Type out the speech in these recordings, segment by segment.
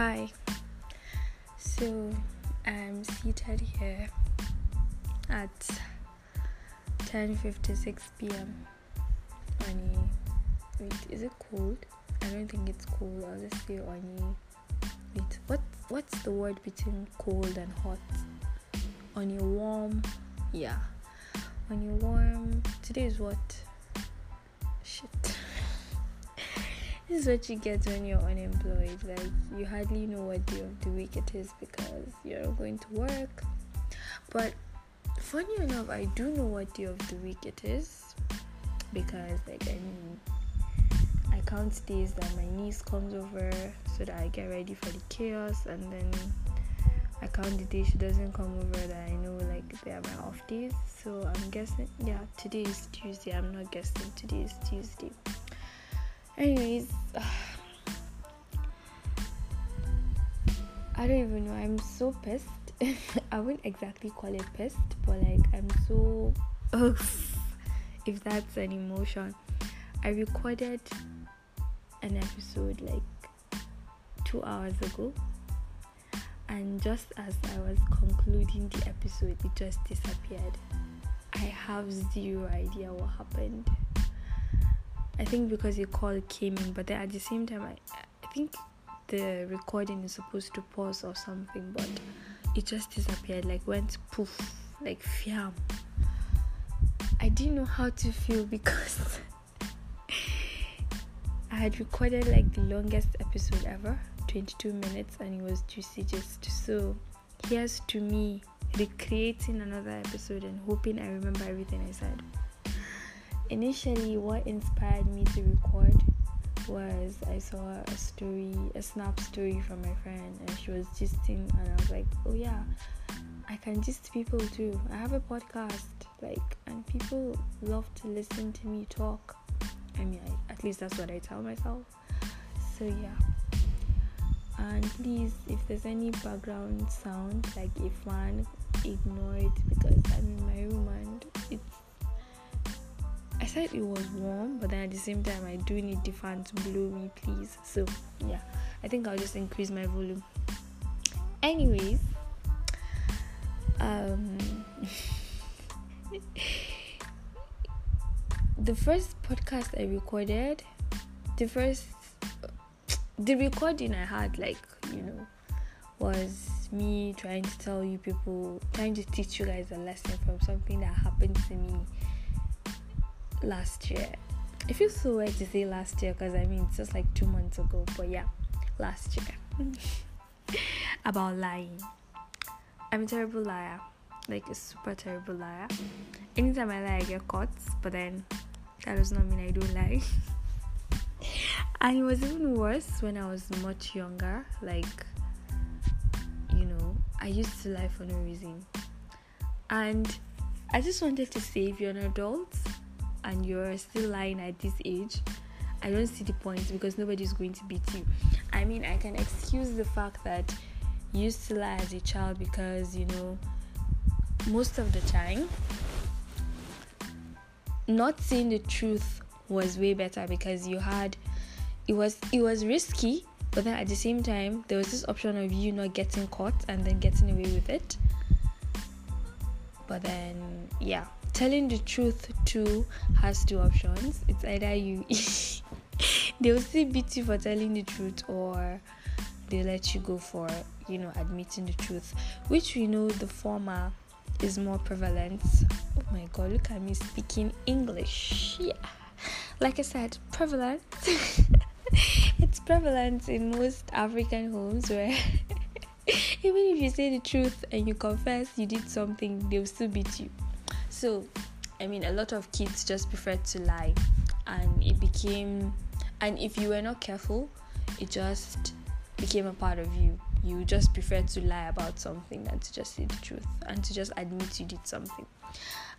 Hi. So I'm seated here at 10:56 p.m. a wait, is it cold? I don't think it's cold. I'll just say on a wait. What what's the word between cold and hot? On a warm, yeah. On a warm. Today is what? This is what you get when you're unemployed. Like you hardly know what day of the week it is because you're not going to work. But funny enough, I do know what day of the week it is because like I mean I count days that my niece comes over so that I get ready for the chaos and then I count the days she doesn't come over that I know like they are my off days. So I'm guessing yeah, today is Tuesday. I'm not guessing today is Tuesday. Anyways, I don't even know. I'm so pissed. I wouldn't exactly call it pissed, but like I'm so if that's an emotion. I recorded an episode like two hours ago, and just as I was concluding the episode, it just disappeared. I have zero idea what happened. I think because a call came in, but then at the same time, I, I think the recording is supposed to pause or something, but it just disappeared, like went poof, like fiam. I didn't know how to feel because I had recorded like the longest episode ever, 22 minutes, and it was juicy just so. Here's to me recreating another episode and hoping I remember everything I said initially what inspired me to record was I saw a story, a snap story from my friend, and she was gisting, and I was like, oh yeah, I can gist people too. I have a podcast, like, and people love to listen to me talk. I mean, I, at least that's what I tell myself. So yeah. And please, if there's any background sound, like a fan, ignore it because I'm in my room and it's said it was warm, but then at the same time, I do need the fan to blow me, please. So, yeah, I think I'll just increase my volume. Anyways, um, the first podcast I recorded, the first, the recording I had, like, you know, was me trying to tell you people, trying to teach you guys a lesson from something that happened to me last year. It feels so weird to say last year because I mean it's just like two months ago, but yeah, last year. About lying. I'm a terrible liar. Like a super terrible liar. Anytime I lie, I get caught, but then that does not mean I don't lie. and it was even worse when I was much younger. Like, you know, I used to lie for no reason. And I just wanted to say if you're an adult and you're still lying at this age, I don't see the point because nobody's going to beat you. I mean, I can excuse the fact that you used to lie as a child because you know most of the time not seeing the truth was way better because you had it was it was risky but then at the same time there was this option of you not getting caught and then getting away with it but then yeah telling the truth too has two options. It's either you they'll still beat you for telling the truth or they let you go for you know admitting the truth which we know the former is more prevalent. Oh my god look at me speaking english. Yeah. Like i said prevalent. It's prevalent in most african homes where even if you say the truth and you confess you did something they'll still beat you so, I mean, a lot of kids just prefer to lie, and it became, and if you were not careful, it just became a part of you. You just prefer to lie about something than to just say the truth and to just admit you did something.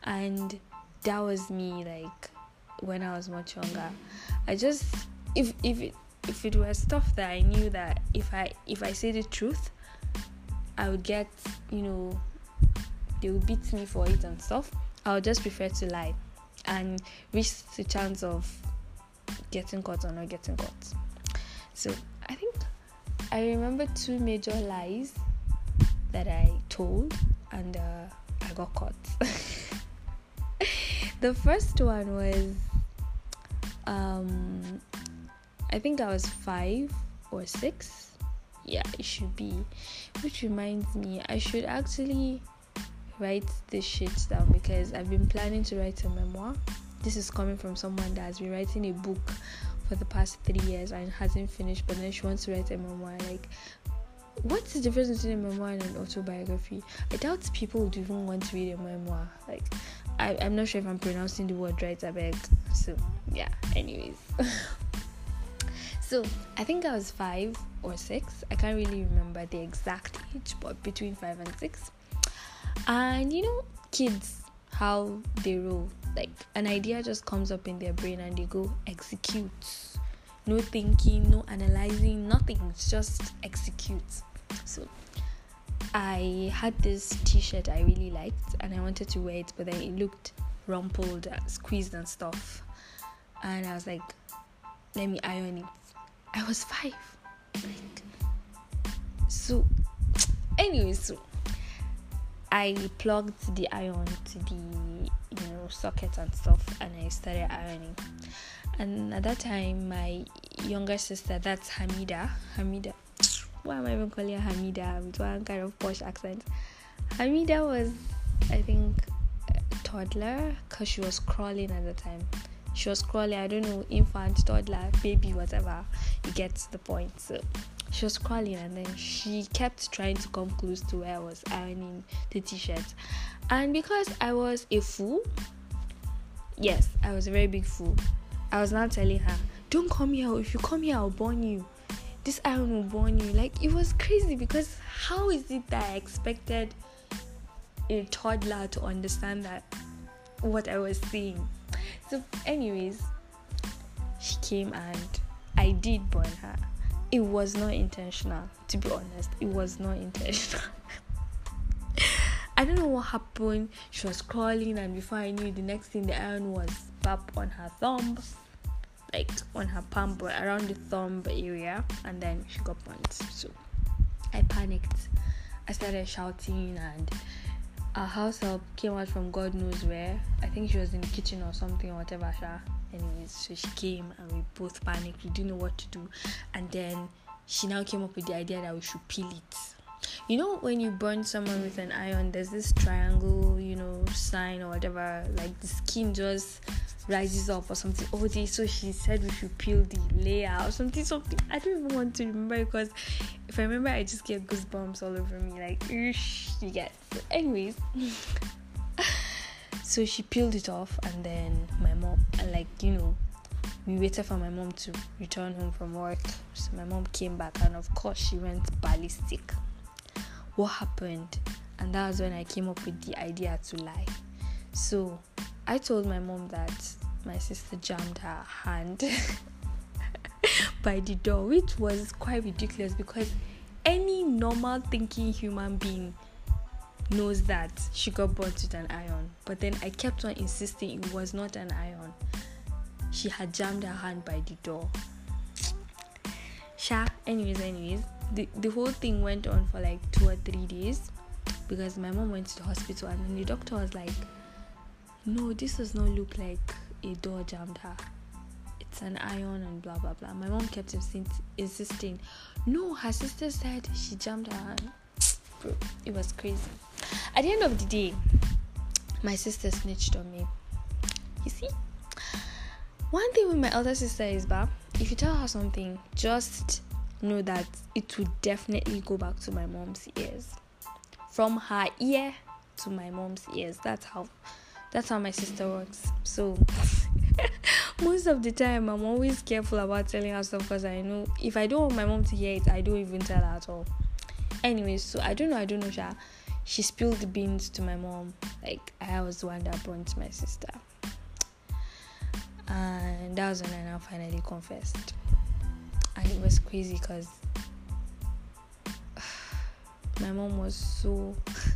And that was me, like when I was much younger. I just, if if it, if it were stuff that I knew that if I if I say the truth, I would get, you know, they would beat me for it and stuff. I would just prefer to lie and risk the chance of getting caught or not getting caught. So I think I remember two major lies that I told, and uh, I got caught. the first one was um, I think I was five or six. Yeah, it should be. Which reminds me, I should actually write this shit down because I've been planning to write a memoir. This is coming from someone that has been writing a book for the past three years and hasn't finished, but then she wants to write a memoir. Like, what's the difference between a memoir and an autobiography? I doubt people would even want to read a memoir. Like, I, am not sure if I'm pronouncing the word right, I beg. So, yeah, anyways. so, I think I was five or six. I can't really remember the exact age, but between five and six. And you know, kids, how they roll. Like, an idea just comes up in their brain and they go execute. No thinking, no analyzing, nothing. It's just execute. So, I had this t-shirt I really liked and I wanted to wear it, but then it looked rumpled, uh, squeezed and stuff. And I was like, let me iron it. I was five. Like so anyway, so I plugged the iron to the you know socket and stuff and I started ironing. And at that time my younger sister, that's Hamida, Hamida why am I even calling her Hamida with one kind of posh accent? Hamida was, I think, a toddler because she was crawling at the time. She was crawling, I don't know, infant, toddler, baby, whatever. You get the point. So she was crawling and then she kept trying to come close to where I was ironing the t shirt. And because I was a fool, yes, I was a very big fool. I was now telling her, Don't come here. If you come here, I'll burn you this iron will burn you. Like it was crazy because how is it that I expected a toddler to understand that what I was saying? So, anyways, she came and I did burn her. It was not intentional, to be honest. It was not intentional. I don't know what happened. She was crawling, and before I knew, the next thing the iron was up on her thumb like on her palm but around the thumb area and then she got burnt so i panicked i started shouting and our house help came out from god knows where. I think she was in the kitchen or something or whatever anyways so she came and we both panicked. We didn't know what to do. And then she now came up with the idea that we should peel it. You know when you burn someone with an iron there's this triangle you know sign or whatever like the skin just rises up or something. Oh day so she said we should peel the layer or something something. I don't even want to remember because if i remember i just get goosebumps all over me. Like Oosh, you so anyways. So she peeled it off and then my mom like you know we waited for my mom to return home from work. So my mom came back and of course she went ballistic. What happened? And that was when i came up with the idea to lie. So I told my mom that my sister jammed her hand by the door, which was quite ridiculous because any normal thinking human being knows that she got burnt with an iron. But then I kept on insisting it was not an iron. She had jammed her hand by the door. Sha, anyways, anyways, the, the whole thing went on for like two or three days because my mom went to the hospital and then the doctor was like, no, this does not look like a door jammed her. It's an iron and blah blah blah. My mom kept insisting, no, her sister said she jammed her hand. It was crazy. At the end of the day, my sister snitched on me. You see? One thing with my elder sister is that if you tell her something, just know that it will definitely go back to my mom's ears. From her ear to my mom's ears. That's how that's how my sister works. So most of the time, I'm always careful about telling her stuff because I know if I don't want my mom to hear it, I don't even tell her at all. Anyways, so I don't know, I don't know, Sha. She spilled the beans to my mom. Like I was the one that burnt my sister. And that was when I now finally confessed. And it was crazy because my mom was so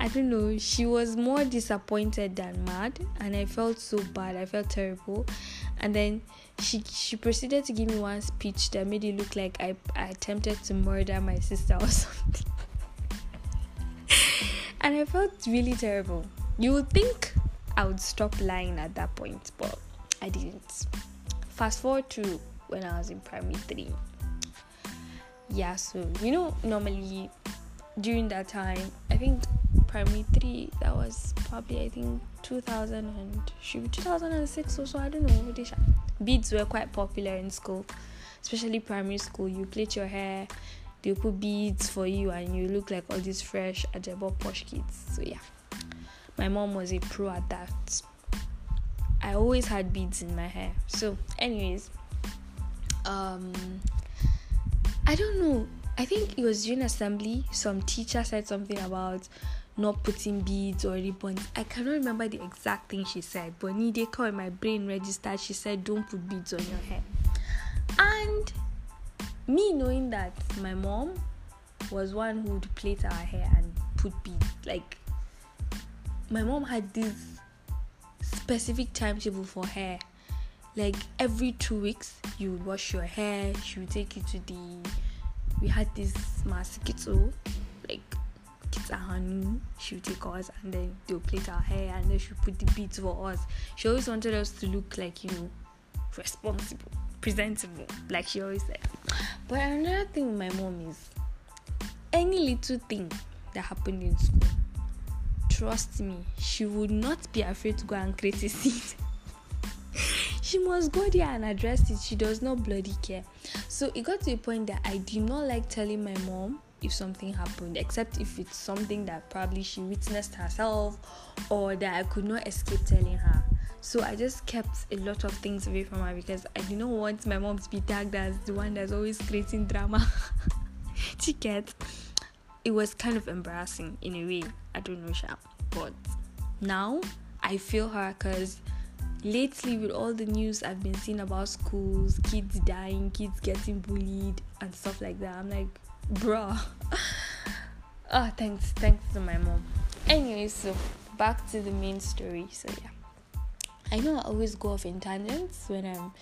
I don't know, she was more disappointed than mad, and I felt so bad. I felt terrible. And then she she proceeded to give me one speech that made it look like I, I attempted to murder my sister or something. and I felt really terrible. You would think I would stop lying at that point, but I didn't. Fast forward to when I was in primary three. Yeah, so you know, normally during that time, I think primary three, that was probably I think 2000 and should be 2006 or so. I don't know. Beads were quite popular in school, especially primary school. You plait your hair, they put beads for you, and you look like all these fresh Ajabo posh kids. So yeah, my mom was a pro at that. I always had beads in my hair. So, anyways, um, I don't know. I think it was during assembly. Some teacher said something about not putting beads or ribbons. I cannot remember the exact thing she said, but Nideka in my brain registered. She said, "Don't put beads on your hair." And me knowing that my mom was one who would plait our hair and put beads, like my mom had this specific timetable for hair. Like every two weeks, you would wash your hair. She would take you to the. We had this mosquito, like honey. She would take us and then they'll plait our hair and then she'll put the beads for us. She always wanted us to look like, you know, responsible, presentable, like she always said. But another thing with my mom is any little thing that happened in school, trust me, she would not be afraid to go and criticize scene. she must go there and address it. She does not bloody care. So it got to a point that I did not like telling my mom if something happened, except if it's something that probably she witnessed herself or that I could not escape telling her. So I just kept a lot of things away from her because I did not want my mom to be tagged as the one that's always creating drama. Ticket. It was kind of embarrassing in a way. I don't know, Sha. But now I feel her because lately with all the news I've been seeing about schools, kids dying, kids getting bullied and stuff like that, I'm like, bruh. oh, thanks, thanks to my mom. Anyway, so back to the main story. So yeah, I know I always go off in tangents when I'm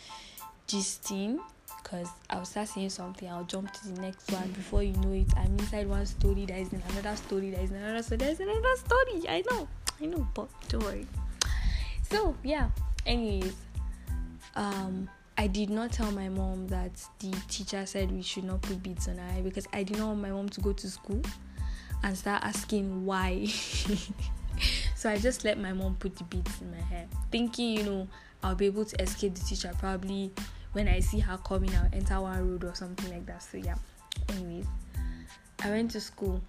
gisting because I'll start saying something, I'll jump to the next one. Before you know it, I'm inside one story, there is another story, there is another story, there is another story. I know, I know, but don't worry. So yeah, anyways, um, I did not tell my mom that the teacher said we should not put beads on eye because I did not want my mom to go to school and start asking why. so I just let my mom put the beads in my hair, thinking, you know, I'll be able to escape the teacher. Probably when I see her coming, I'll enter one road or something like that. So yeah. Anyways, I went to school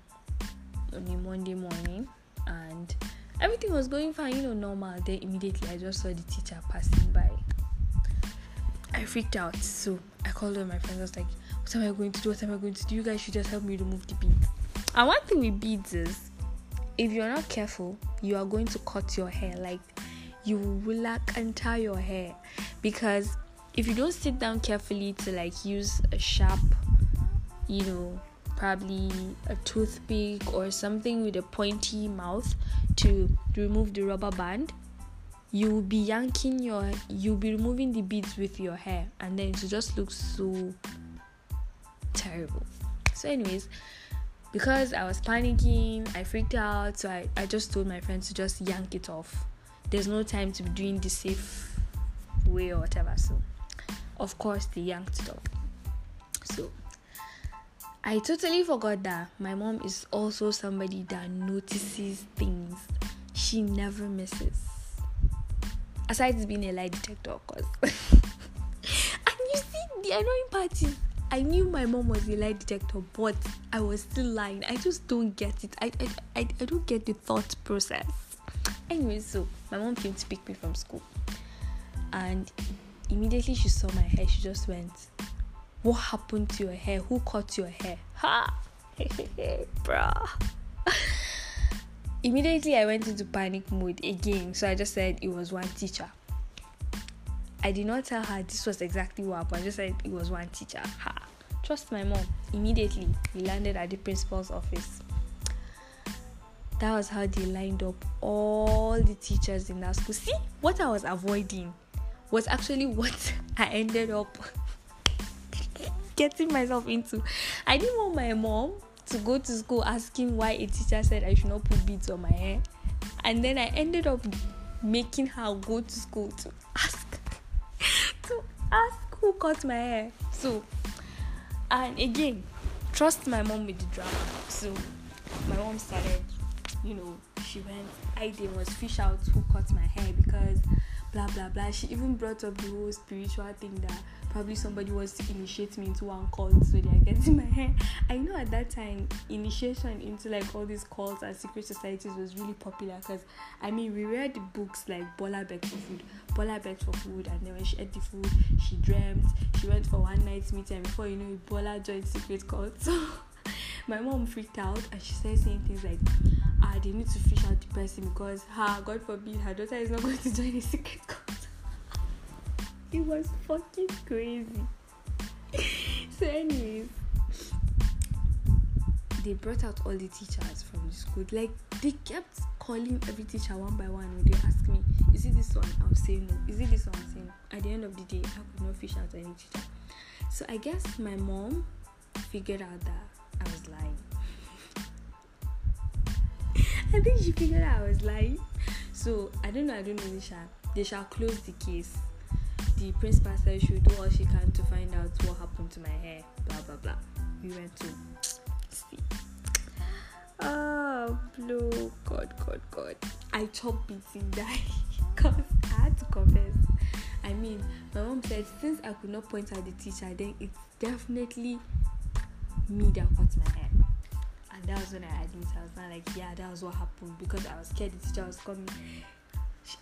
on a Monday morning and everything was going fine, you know, normal. Then immediately I just saw the teacher passing by I freaked out. So I called all my friends. I was like, what am I going to do? What am I going to do? You guys should just help me remove the beads. And one thing with beads is if you're not careful, you are going to cut your hair. Like you will like untie your hair. Because if you don't sit down carefully to like use a sharp, you know, probably a toothpick or something with a pointy mouth to remove the rubber band, you will be yanking your you'll be removing the beads with your hair and then it just looks so terrible. So anyways because i was panicking i freaked out so I, I just told my friends to just yank it off. There's no time to be doing the safe way or whatever so of course they yanked it off. So i totally forgot that my mom is also somebody that notices things. She never misses aside being a lie detector, of course. and you see, the annoying part is I knew my mom was a lie detector, but I was still lying. I just don't get it. I, I, I, I don't get the thought process. Anyway, so my mom came to pick me from school. And immediately she saw my hair, she just went, What happened to your hair? Who cut your hair? Ha! Bruh immediately I went into panic mode again. So I just said it was one teacher. I did not tell her this was exactly what happened. I just said it was one teacher. Ha. Trust my mom. Immediately, we landed at the principal's office. That was how they lined up all the teachers in that school. See what I was avoiding. was actually what I ended up getting myself into. I didn't want my mom to go to school asking why a teacher said I should not put beads on my hair. And then I ended up making her go to school to ask to ask who cut my hair. So and again, trust my mom with the drama. So my mom started, you know, she went, idea was fish out who cut my hair because blah blah blah. She even brought up the whole spiritual thing that probably somebody wants to initiate me into one cult, so they are getting my hair. I know at that time initiation into like all these cults and secret societies was really popular because I mean we read books like Bola Beck for food, Bola Beck for food, and then when she ate the food, she dreamt. She went for one night's meeting, before you know Bola joined secret cult. So my mom freaked out and she started saying things like ah they need to fish out the person because ha god forbid her daughter is not going to join a secret cult it was fucking crazy. So anyways they brought out all the teachers from the school. Like they kept calling every teacher one by one. When they ask me is it this one? I'll say no. Is it this one? I'll say no. At the end of the day i could not fish out any teacher. So i guess my mom figured out that I was lying. I think she figured out I was lying. So I don't know, I don't know, they shall, they shall close the case. The principal said she will do all she can to find out what happened to my hair, blah blah blah. We went to see. Oh, blue, God, God, God. I chopped beating that because I had to confess. I mean, my mom said since I could not point out the teacher, then it's definitely me that cut my hair. And that was when I admitted, I was not like, yeah, that was what happened because I was scared the teacher was coming.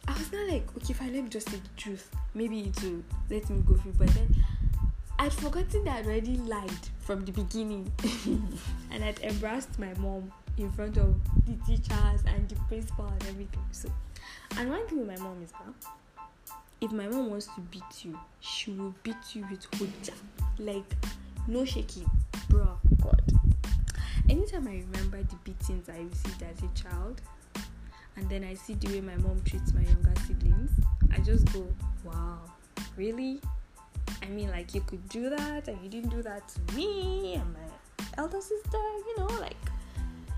I was not like, okay, fine, let me just say the truth. Maybe it will let me go through. But then I'd forgotten that I'd already lied from the beginning. and I'd embarrassed my mom in front of the teachers and the principal and everything. So, and one thing with my mom is that if my mom wants to beat you, she will beat you with hoja. Like, no shaking bro, God. Anytime I remember the beatings I received as a child, and then I see the way my mom treats my younger siblings, I just go, wow, really? I mean, like, you could do that, and you didn't do that to me and my elder sister, you know, like,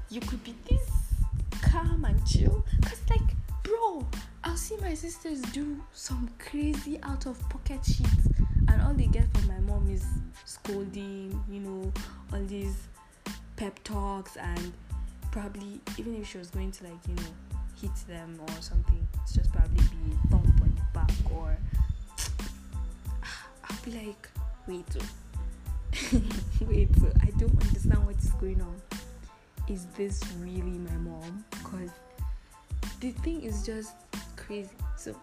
you could be this calm and chill. Because, like, bro, I'll see my sisters do some crazy out of pocket shit, and all they get from my mom is scolding, you know, all these pep talks, and probably even if she was going to, like, you know, hit them or something, it's just probably be a thump on the back, or I'll be like, wait, wait, I don't understand what is going on. Is this really my mom? Because the thing is just crazy. So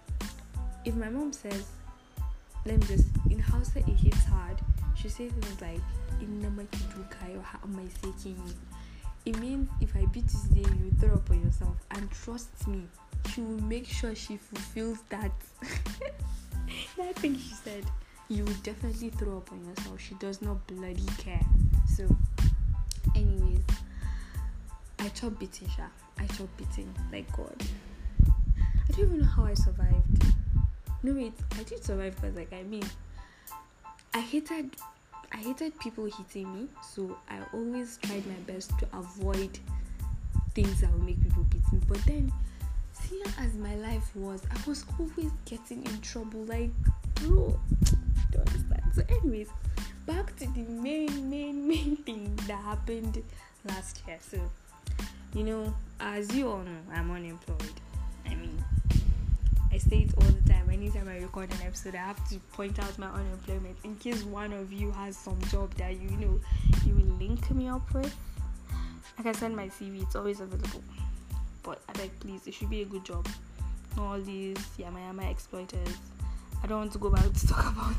if my mom says, let me just in house it hits hard, she says things like in or how am I you? It means if I beat you today, you throw up on yourself. And trust me, she will make sure she fulfills that that thing she said. You will definitely throw up on yourself. She does not bloody care. So anyways, I chop beating Sha. I chop beating. Like God. I don't even know how I survived. No wait, I did survive because like I mean I hated I hated people hitting me, so I always tried my best to avoid things that would make people beat me. But then seeing as my life was, I was always getting in trouble. Like, bro, don't understand. So, anyways, back to the main, main, main thing that happened last year. So, you know, as you all know, I'm unemployed. I say it all the time. Anytime I record an episode, I have to point out my unemployment in case one of you has some job that you, you know you will link me up with. I can send my CV, it's always available. But I beg, please, it should be a good job. Not all these yama yama exploiters. I don't want to go back to talk about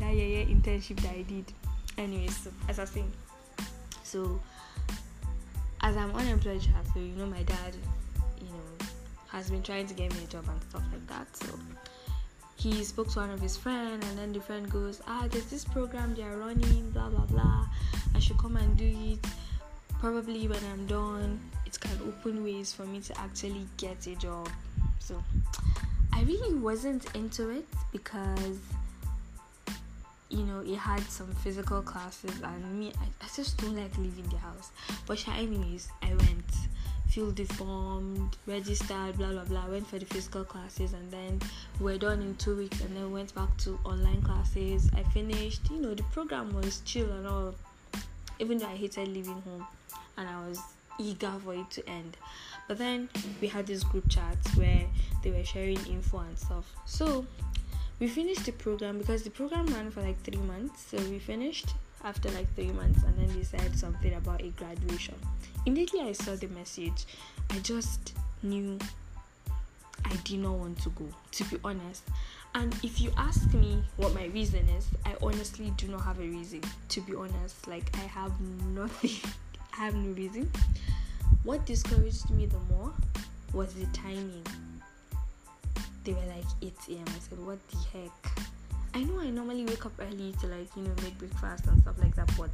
that yeah internship that I did. Anyways, so, as I saying, so as I'm unemployed, so you know my dad, has been trying to get me a job and stuff like that. So he spoke to one of his friends, and then the friend goes, "Ah, there's this program they are running, blah blah blah. I should come and do it. Probably when I'm done, it can open ways for me to actually get a job." So I really wasn't into it because you know it had some physical classes and me I, I just don't like leaving the house. But anyways, I went the form, registered, blah blah blah. Went for the physical classes and then we're done in two weeks and then went back to online classes. I finished, you know, the program was chill and all. Even though I hated leaving home and I was eager for it to end. But then we had this group chat where they were sharing info and stuff. So we finished the program because the program ran for like three months. So we finished after like three months and then they said something about a graduation. Immediately I saw the message, I just knew I did not want to go, to be honest. And if you ask me what my reason is, I honestly do not have a reason, to be honest. Like, I have nothing, I have no reason. What discouraged me the more was the timing. They were like 8 a.m. I said, What the heck? I know I normally wake up early to like, you know, make breakfast and stuff like that, but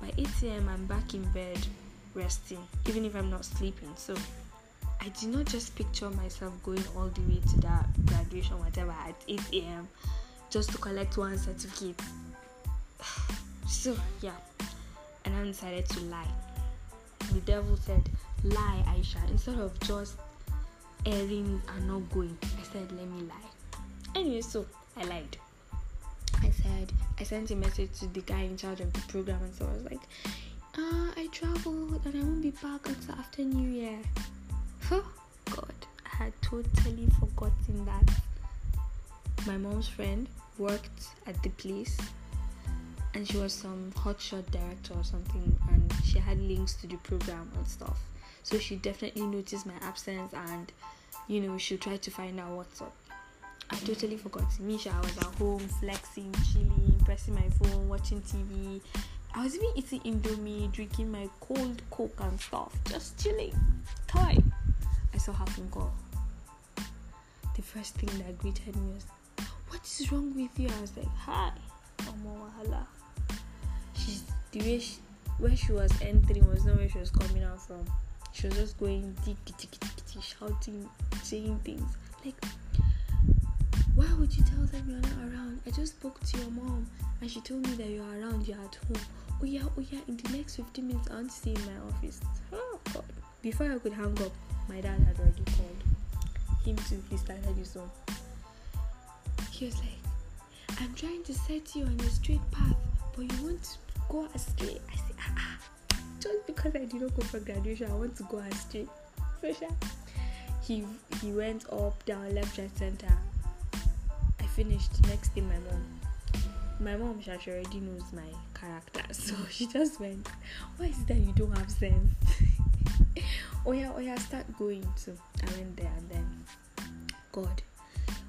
by 8 a.m., I'm back in bed resting, even if I'm not sleeping. So I did not just picture myself going all the way to that graduation, whatever, at 8 a.m. just to collect one certificate. so, yeah, and I decided to lie the devil said, Lie, Aisha, instead of just erring and not going. I said, Let me lie. Anyway, so I lied. I said, I sent a message to the guy in charge of the program, and so I was like, uh, I traveled and I won't be back until after New Year. Oh, God, I had totally forgotten that. My mom's friend worked at the place and she was some hotshot director or something and she had links to the program and stuff so she definitely noticed my absence and you know she tried to find out what's up i totally forgot. Misha i was at home flexing chilling pressing my phone watching tv i was even eating indomie drinking my cold coke and stuff just chilling toy i saw her phone call the first thing that greeted me was what is wrong with you? I was like hi Omo she's the way she, where she was entering was not where she was coming out from. She was just going tick tick tick shouting, saying things like, "Why would you tell them you're not around? I just spoke to your mom and she told me that you're around. You're at home. Oh yeah, oh yeah. In the next 15 minutes, I want to see in my office. Oh! Before I could hang up, my dad had already called. Him too. He started his own. He was like, "I'm trying to set you on a straight path, but you want go astray. I say, ah, ah, just because I did not go for graduation, I want to go astray. For sure. he he went up, down, left, right, center. Finished. Next thing, my mom. My mom, she already knows my character, so she just went. Why is it that you don't have sense? oh yeah, oh yeah, start going. So I went there, and then God,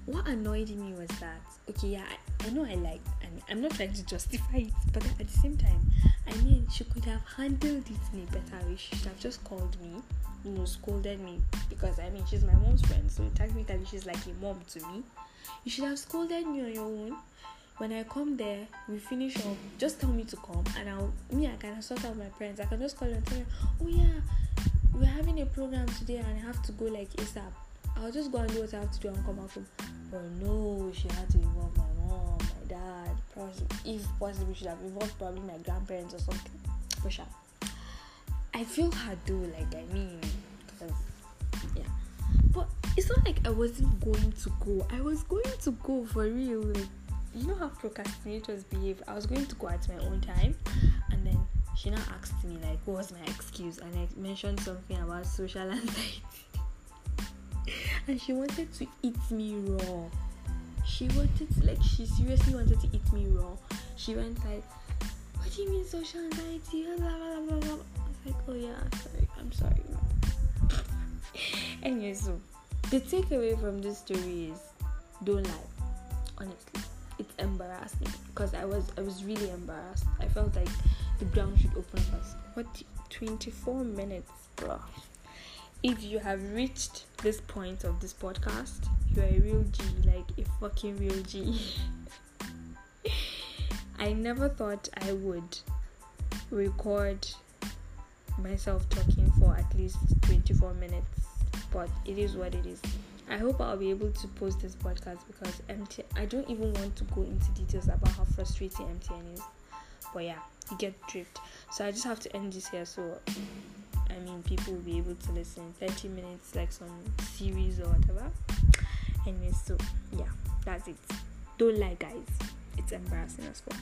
what annoyed me was that okay, yeah, I, I know I like, and I'm not trying to justify it, but at the same time, I mean, she could have handled it in a better way. She should have just called me, you know, scolded me because I mean, she's my mom's friend, so technically, she's like a mom to me. You should have scolded me on your own. When I come there, we finish up. Just tell me to come, and I'll me. I can sort out my parents. I can just call and tell you, oh yeah, we're having a program today, and I have to go like ASAP. I'll just go and do what I have to do and come back home. But no, she had to involve my mom, my dad, probably, if possible, we should have involved probably my grandparents or something. For sure. I feel her though, like I mean, it's not like I wasn't going to go. I was going to go for real. You know how procrastinators behave. I was going to go at my own time, and then she now asked me like, what was my excuse? And I mentioned something about social anxiety and she wanted to eat me raw. She wanted to, like she seriously wanted to eat me raw. She went like, "What do you mean social anxiety?" Blah, blah, blah, blah. I was like, "Oh yeah, sorry, I'm sorry." anyway, so the takeaway from this story is don't lie. Honestly, it's embarrassing because I was I was really embarrassed. I felt like the ground should open us. What 24 minutes, bro if you have reached this point of this podcast, you are a real G, like a fucking real G. I never thought I would record myself talking for at least 24 minutes, but it is what it is. I hope I'll be able to post this podcast because MT I don't even want to go into details about how frustrating MTN is. But yeah, you get drift. So I just have to end this here so I mean people will be able to listen 30 minutes like some series or whatever. Anyway, so yeah, that's it. Don't lie guys. It's embarrassing as fuck.